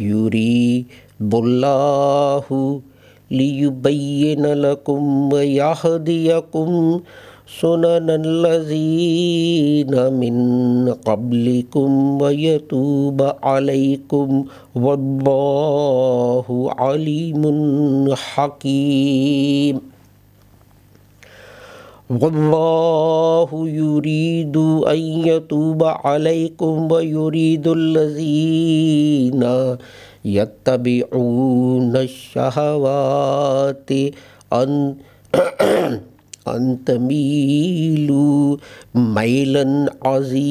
يريد الله ليبين لكم ويهديكم سنن الذين من قبلكم ويتوب عليكم والله عليم حكيم والله يريد أن يتوب عليكم ويريد الذين يتبعون الشهوات أن أن تميلوا ميلا عظيما.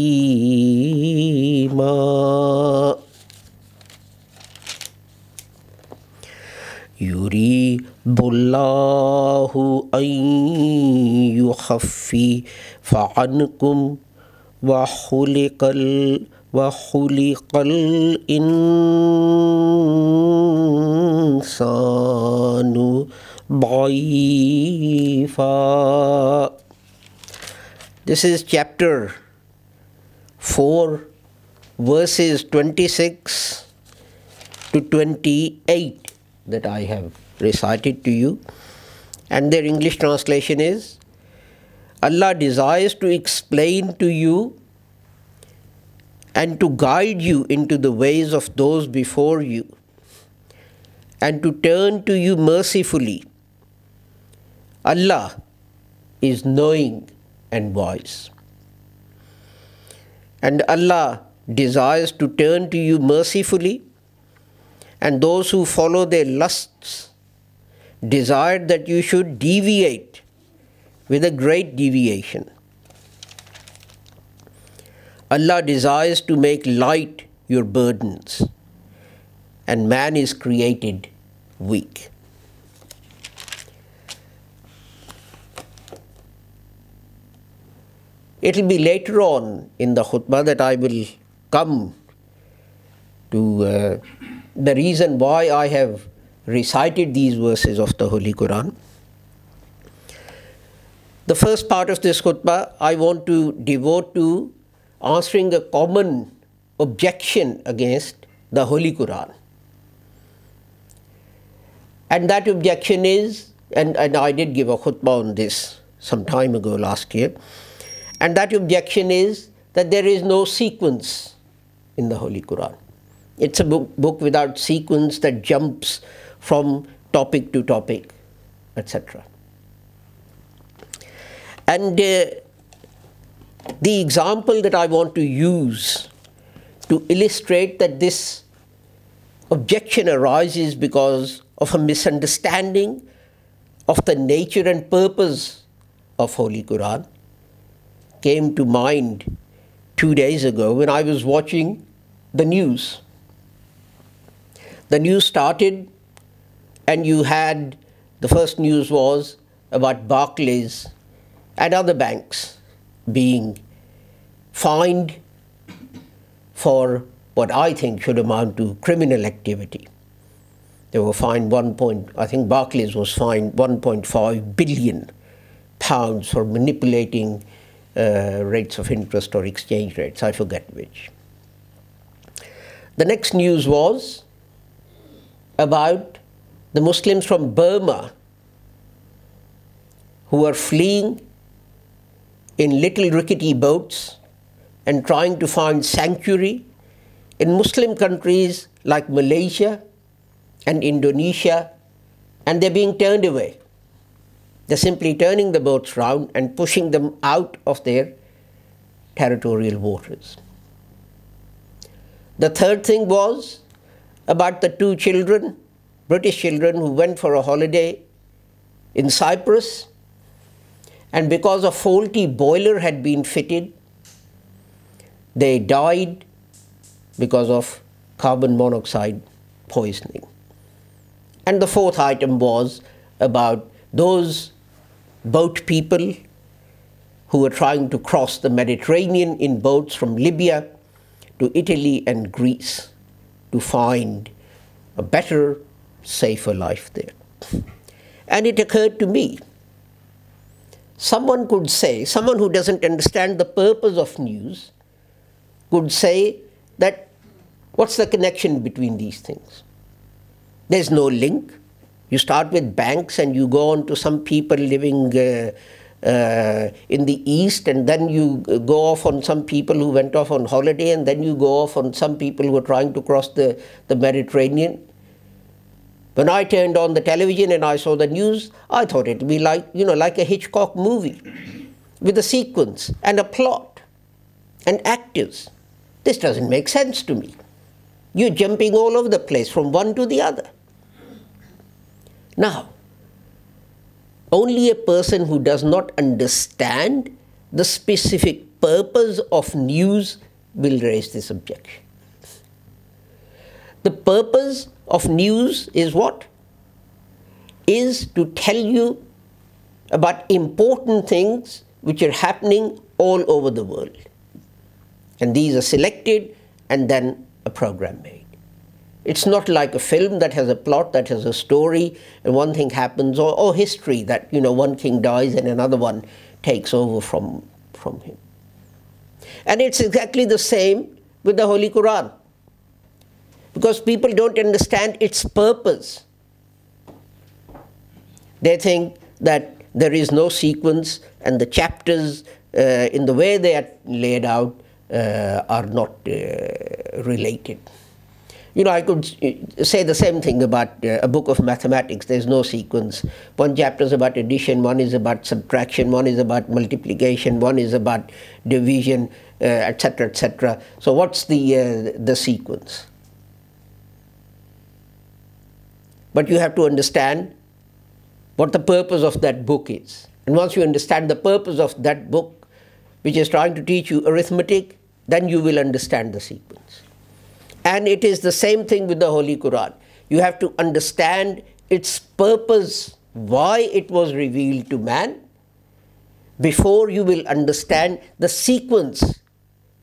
يريد الله أن يخفف عنكم وخلق ال وخلق الإنسان ضعيفا. This is chapter 4 verses 26 to 28 that I have recited to you. And their English translation is Allah desires to explain to you and to guide you into the ways of those before you and to turn to you mercifully. Allah is knowing and wise. And Allah desires to turn to you mercifully, and those who follow their lusts desire that you should deviate with a great deviation. Allah desires to make light your burdens, and man is created weak. It will be later on in the khutbah that I will come to uh, the reason why I have recited these verses of the Holy Quran. The first part of this khutbah I want to devote to answering a common objection against the Holy Quran. And that objection is, and, and I did give a khutbah on this some time ago last year, and that objection is that there is no sequence in the Holy Quran. It's a book, book without sequence that jumps from topic to topic, etc. And uh, the example that I want to use to illustrate that this objection arises because of a misunderstanding of the nature and purpose of Holy Quran came to mind two days ago when I was watching the news. The news started, and you had the first news was about Barclays and other banks being fined for what I think should amount to criminal activity. They were fined one point, I think Barclays was fined 1.5 billion pounds for manipulating uh, rates of interest or exchange rates, I forget which. The next news was about the Muslims from Burma who are fleeing in little rickety boats and trying to find sanctuary in Muslim countries like Malaysia and Indonesia, and they're being turned away. They're simply turning the boats round and pushing them out of their territorial waters. The third thing was about the two children, British children, who went for a holiday in Cyprus, and because a faulty boiler had been fitted, they died because of carbon monoxide poisoning. And the fourth item was about those boat people who were trying to cross the Mediterranean in boats from Libya to Italy and Greece to find a better, safer life there. And it occurred to me someone could say, someone who doesn't understand the purpose of news, could say that What's the connection between these things? There's no link. You start with banks and you go on to some people living uh, uh, in the east, and then you go off on some people who went off on holiday, and then you go off on some people who are trying to cross the, the Mediterranean. When I turned on the television and I saw the news, I thought it would be like, you know, like a Hitchcock movie with a sequence and a plot and actors. This doesn't make sense to me. You're jumping all over the place from one to the other. Now, only a person who does not understand the specific purpose of news will raise this objection. The purpose of news is what? Is to tell you about important things which are happening all over the world. And these are selected and then a program made. It's not like a film that has a plot, that has a story, and one thing happens, or, or history that, you know, one king dies and another one takes over from, from him. And it's exactly the same with the Holy Quran. Because people don't understand its purpose. They think that there is no sequence and the chapters, uh, in the way they are laid out, uh, are not uh, related. You know, I could say the same thing about uh, a book of mathematics. There's no sequence. One chapter is about addition, one is about subtraction, one is about multiplication, one is about division, etc., uh, etc. Et so, what's the uh, the sequence? But you have to understand what the purpose of that book is. And once you understand the purpose of that book, which is trying to teach you arithmetic, then you will understand the sequence. And it is the same thing with the Holy Quran. You have to understand its purpose, why it was revealed to man, before you will understand the sequence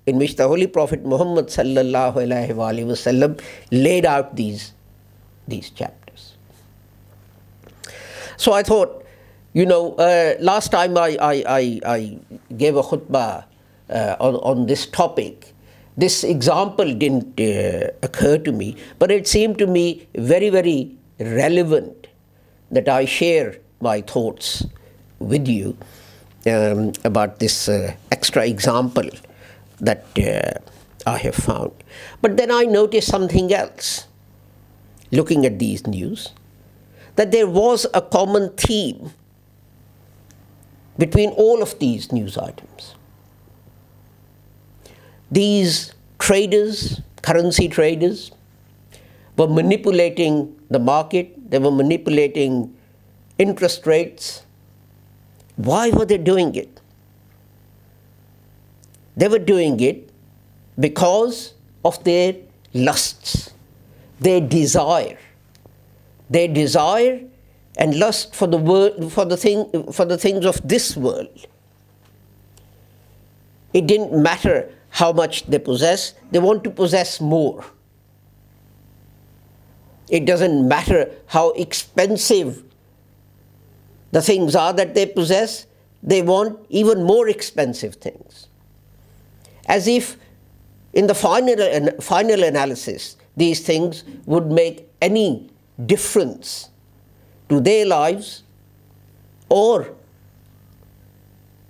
in which the Holy Prophet Muhammad laid out these, these chapters. So I thought, you know, uh, last time I, I, I, I, gave a khutbah uh, on, on this topic, this example didn't uh, occur to me, but it seemed to me very, very relevant that I share my thoughts with you um, about this uh, extra example that uh, I have found. But then I noticed something else looking at these news that there was a common theme between all of these news items these traders, currency traders, were manipulating the market, they were manipulating interest rates. Why were they doing it? They were doing it because of their lusts, their desire. Their desire and lust for the world, for the thing, for the things of this world. It didn't matter how much they possess, they want to possess more. It doesn't matter how expensive the things are that they possess, they want even more expensive things. As if in the final, final analysis, these things would make any difference to their lives or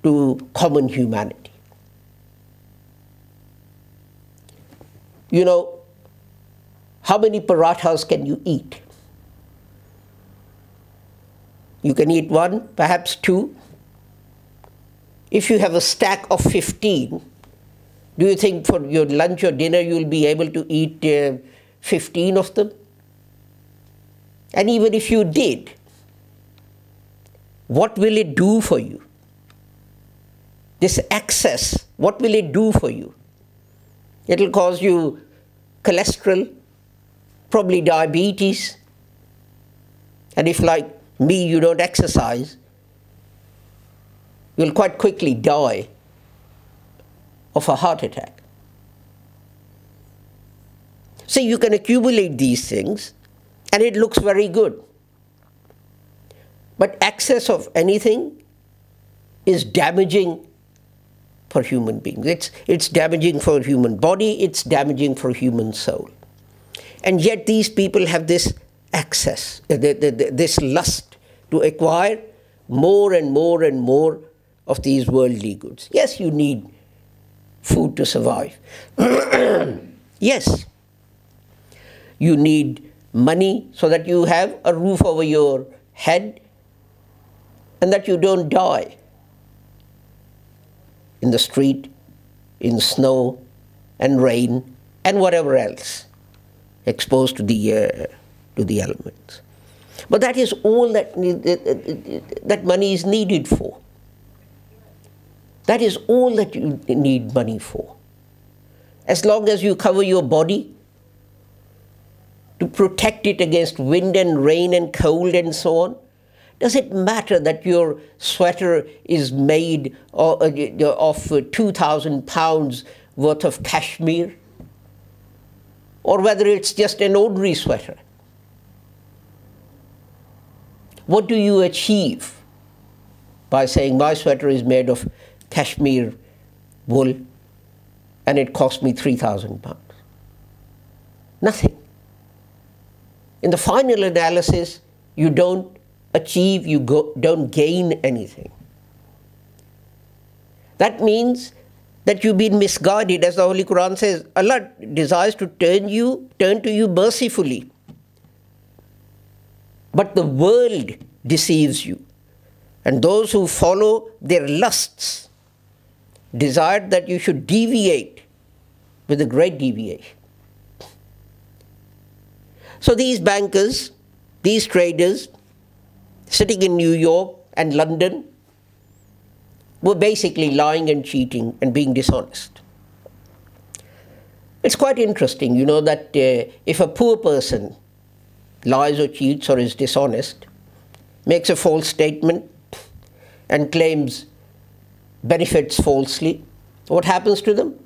to common humanity. you know, how many parathas can you eat? You can eat one, perhaps two. If you have a stack of 15, do you think for your lunch or dinner you will be able to eat uh, 15 of them? And even if you did, what will it do for you? This excess, what will it do for you? It will cause you cholesterol, probably diabetes. And if, like me, you don't exercise, you'll quite quickly die of a heart attack. So you can accumulate these things and it looks very good. But excess of anything is damaging for human beings. It's, it's damaging for human body, it's damaging for human soul. And yet these people have this access, uh, this lust to acquire more and more and more of these worldly goods. Yes, you need food to survive. yes, you need money so that you have a roof over your head and that you don't die in the street, in snow and rain and whatever else, exposed to the, uh, to the elements. But that is all that, that money is needed for. That is all that you need money for. As long as you cover your body to protect it against wind and rain and cold and so on, does it matter that your sweater is made uh, of, uh, of 2,000 pounds worth of cashmere? Or whether it's just an ordinary sweater? What do you achieve by saying my sweater is made of cashmere wool and it cost me 3,000 pounds? Nothing. In the final analysis, you don't achieve, you go, don't gain anything. That means that you've been misguided, as the Holy Quran says. Allah desires to turn you, turn to you mercifully. But the world deceives you. And those who follow their lusts desire that you should deviate with a great deviation. So these bankers, these traders, sitting in New York and London, were basically lying and cheating and being dishonest. It's quite interesting, you know, that uh, if a poor person lies or cheats or is dishonest, makes a false statement, and claims benefits falsely, what happens to them?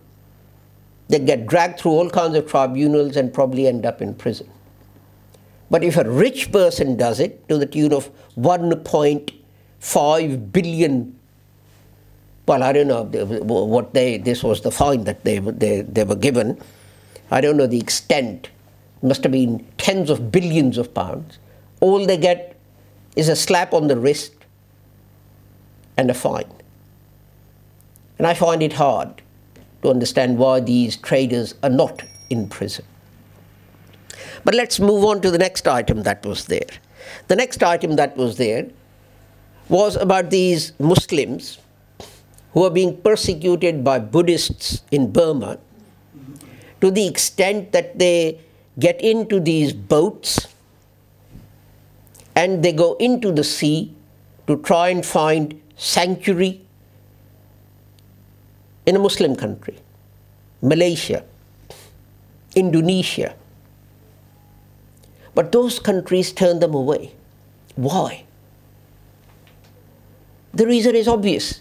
They get dragged through all kinds of tribunals and probably end up in prison. But if a rich person does it to the tune of 1.5 billion, well, I don't know what they, this was the fine that they, they, they were given. I don't know the extent it must have been tens of billions of pounds. All they get is a slap on the wrist and a fine. And I find it hard to understand why these traders are not in prison. But let's move on to the next item that was there. The next item that was there was about these Muslims who are being persecuted by Buddhists in Burma to the extent that they get into these boats and they go into the sea to try and find sanctuary in a Muslim country, Malaysia, Indonesia. But those countries turn them away. Why? The reason is obvious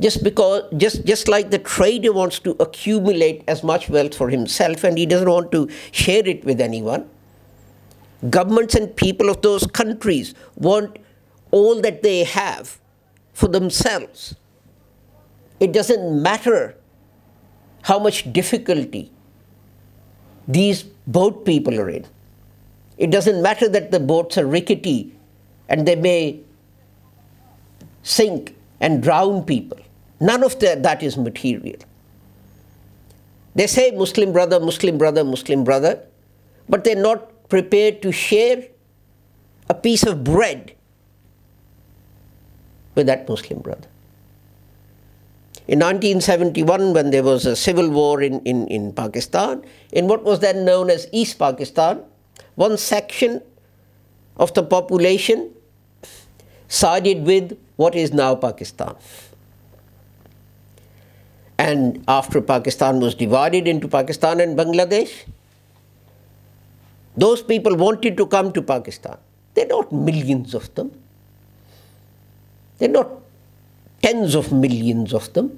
just because just just like the trader wants to accumulate as much wealth for himself and he doesn't want to share it with anyone governments and people of those countries want all that they have for themselves it doesn't matter how much difficulty these boat people are in it doesn't matter that the boats are rickety and they may sink and drown people None of the, that is material. They say Muslim brother, Muslim brother, Muslim brother, but they're not prepared to share a piece of bread with that Muslim brother. In 1971, when there was a civil war in, in, in Pakistan, in what was then known as East Pakistan, one section of the population sided with what is now Pakistan. And after Pakistan was divided into Pakistan and Bangladesh, those people wanted to come to Pakistan. They're not millions of them. They're not tens of millions of them.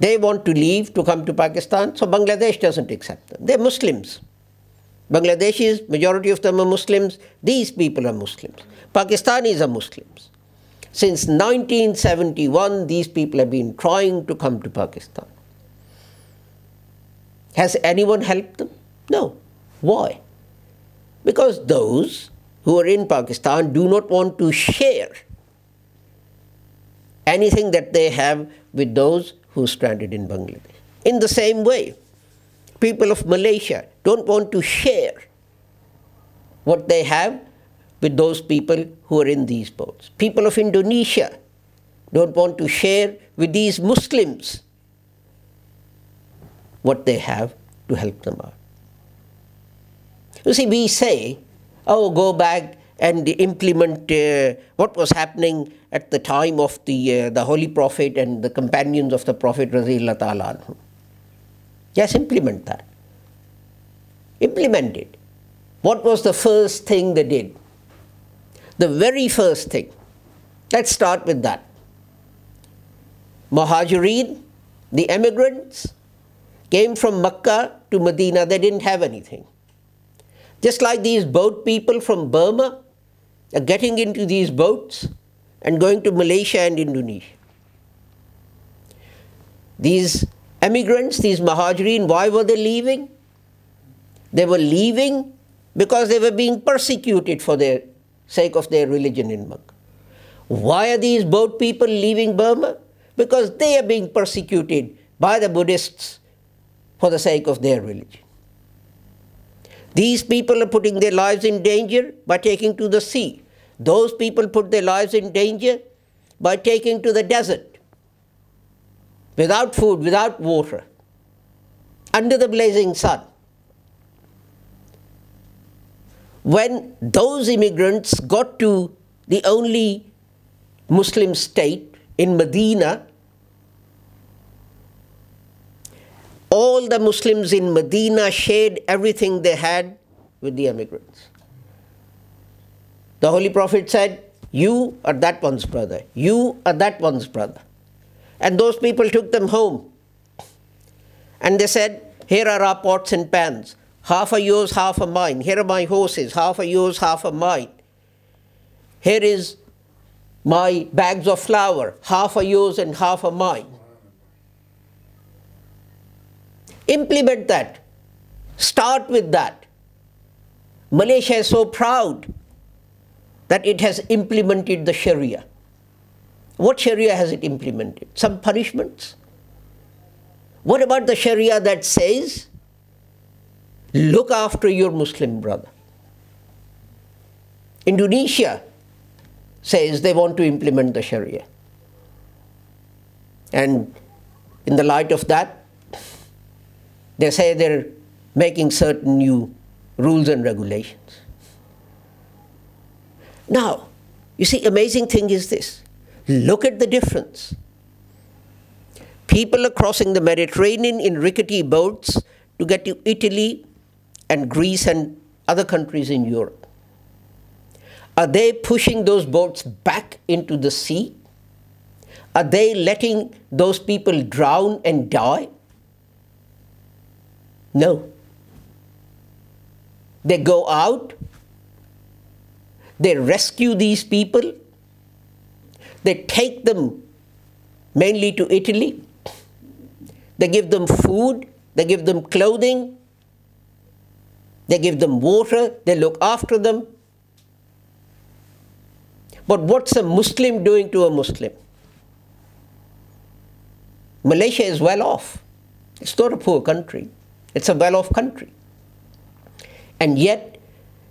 They want to leave to come to Pakistan, so Bangladesh doesn't accept them. They're Muslims. Bangladeshis, majority of them are Muslims. These people are Muslims. Pakistanis are Muslims. Since 1971, these people have been trying to come to Pakistan. Has anyone helped them? No. Why? Because those who are in Pakistan do not want to share anything that they have with those who are stranded in Bangladesh. In the same way, people of Malaysia don't want to share what they have with those people who are in these boats. People of Indonesia don't want to share with these Muslims what they have to help them out. You see, we say, oh, go back and implement uh, what was happening at the time of the, uh, the Holy Prophet and the companions of the Prophet. Yes, implement that. Implement it. What was the first thing they did? The very first thing. Let's start with that. Muhajirin, the emigrants, came from Mecca to Medina, they didn't have anything. Just like these boat people from Burma are getting into these boats and going to Malaysia and Indonesia. These emigrants, these Muhajirin, why were they leaving? They were leaving because they were being persecuted for their sake of their religion in Mecca. Why are these boat people leaving Burma? Because they are being persecuted by the Buddhists for the sake of their religion. These people are putting their lives in danger by taking to the sea. Those people put their lives in danger by taking to the desert without food, without water, under the blazing sun. When those immigrants got to the only Muslim state in Medina, all the Muslims in Medina shared everything they had with the immigrants. The Holy Prophet said, You are that one's brother, you are that one's brother. And those people took them home. And they said, Here are our pots and pans. Half are yours, half are mine. Here are my horses, half are yours, half are mine. Here is my bags of flour, half are yours and half are mine. Implement that. Start with that. Malaysia is so proud that it has implemented the Sharia. What Sharia has it implemented? Some punishments? What about the Sharia that says, look after your Muslim brother? Indonesia says they want to implement the Sharia. And in the light of that, they say they're making certain new rules and regulations. Now, you see, amazing thing is this. Look at the difference. People are crossing the Mediterranean in rickety boats to get to Italy and Greece and other countries in Europe. Are they pushing those boats back into the sea? Are they letting those people drown and die? No. They go out, they rescue these people, they take them mainly to Italy, they give them food, they give them clothing, they give them water, they look after them. But what's a Muslim doing to a Muslim? Malaysia is well off. It's not a poor country. It's a well off country. And yet,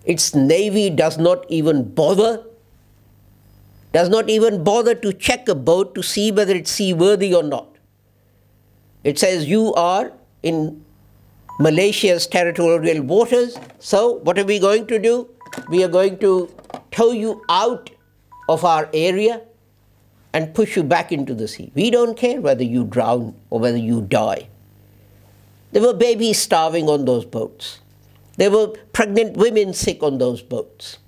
its navy does not even bother, does not even bother to check a boat to see whether it's seaworthy or not. It says, You are in Malaysia's territorial waters, so what are we going to do? We are going to tow you out of our area and push you back into the sea. We don't care whether you drown or whether you die. There were babies starving on those boats. There were pregnant women sick on those boats.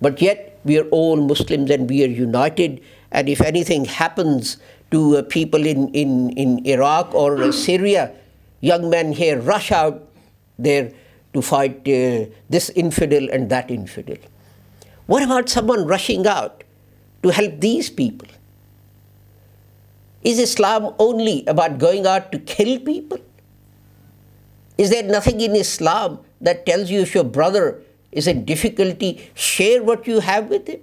But yet, we are all Muslims and we are united. And if anything happens to uh, people in, in, in Iraq or uh, Syria, young men here rush out there to fight uh, this infidel and that infidel. What about someone rushing out to help these people? Is Islam only about going out to kill people? Is there nothing in Islam that tells you if your brother is in difficulty, share what you have with him?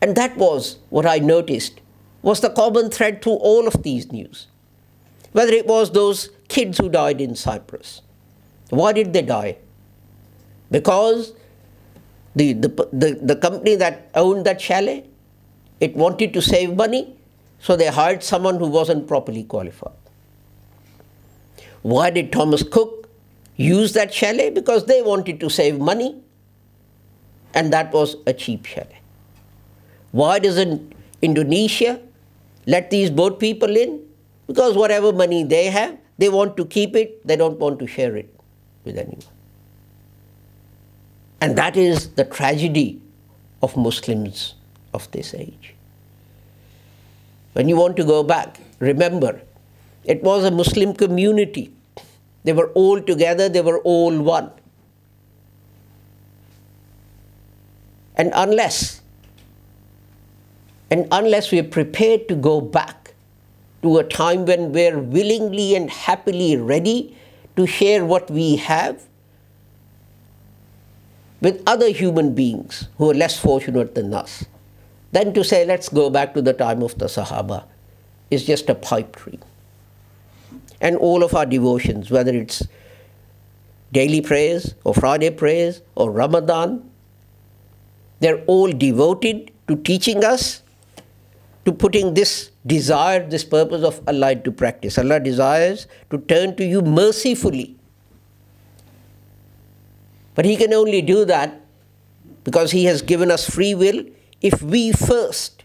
And that was what I noticed was the common thread through all of these news. Whether it was those kids who died in Cyprus. Why did they die? Because the, the, the, the company that owned that chalet, it wanted to save money, so they hired someone who wasn't properly qualified. Why did Thomas Cook use that chalet? Because they wanted to save money, and that was a cheap chalet. Why doesn't Indonesia let these boat people in? Because whatever money they have, they want to keep it, they don't want to share it with anyone. And that is the tragedy of Muslims of this age. When you want to go back, remember, it was a Muslim community. They were all together, they were all one. And unless and unless we are prepared to go back to a time when we're willingly and happily ready to share what we have with other human beings who are less fortunate than us, then to say, let's go back to the time of the Sahaba, is just a pipe dream. And all of our devotions, whether it's daily prayers or Friday prayers or Ramadan, they're all devoted to teaching us to putting this desire, this purpose of Allah into practice. Allah desires to turn to you mercifully. But He can only do that because He has given us free will if we first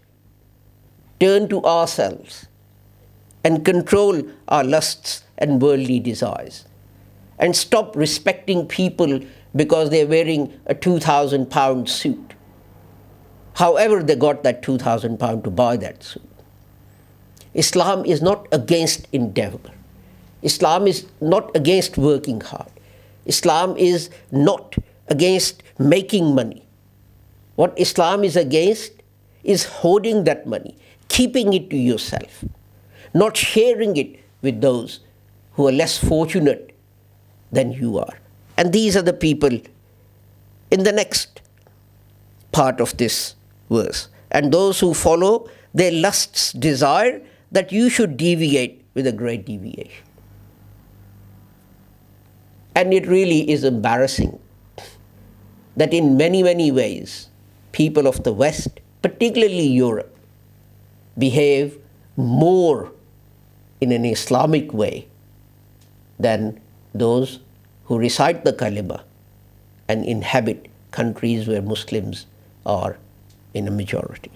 turn to ourselves and control our lusts and worldly desires and stop respecting people because they're wearing a 2,000 pound suit however they got that 2,000 pound to buy that suit. Islam is not against endeavor. Islam is not against working hard. Islam is not against making money. What Islam is against is hoarding that money, keeping it to yourself, not sharing it with those who are less fortunate than you are. And these are the people in the next part of this verse. And those who follow their lusts desire that you should deviate with a great deviation. And it really is embarrassing that in many, many ways, people of the West, particularly Europe, behave more in an Islamic way than those who recite the kalima and inhabit countries where Muslims are in a majority.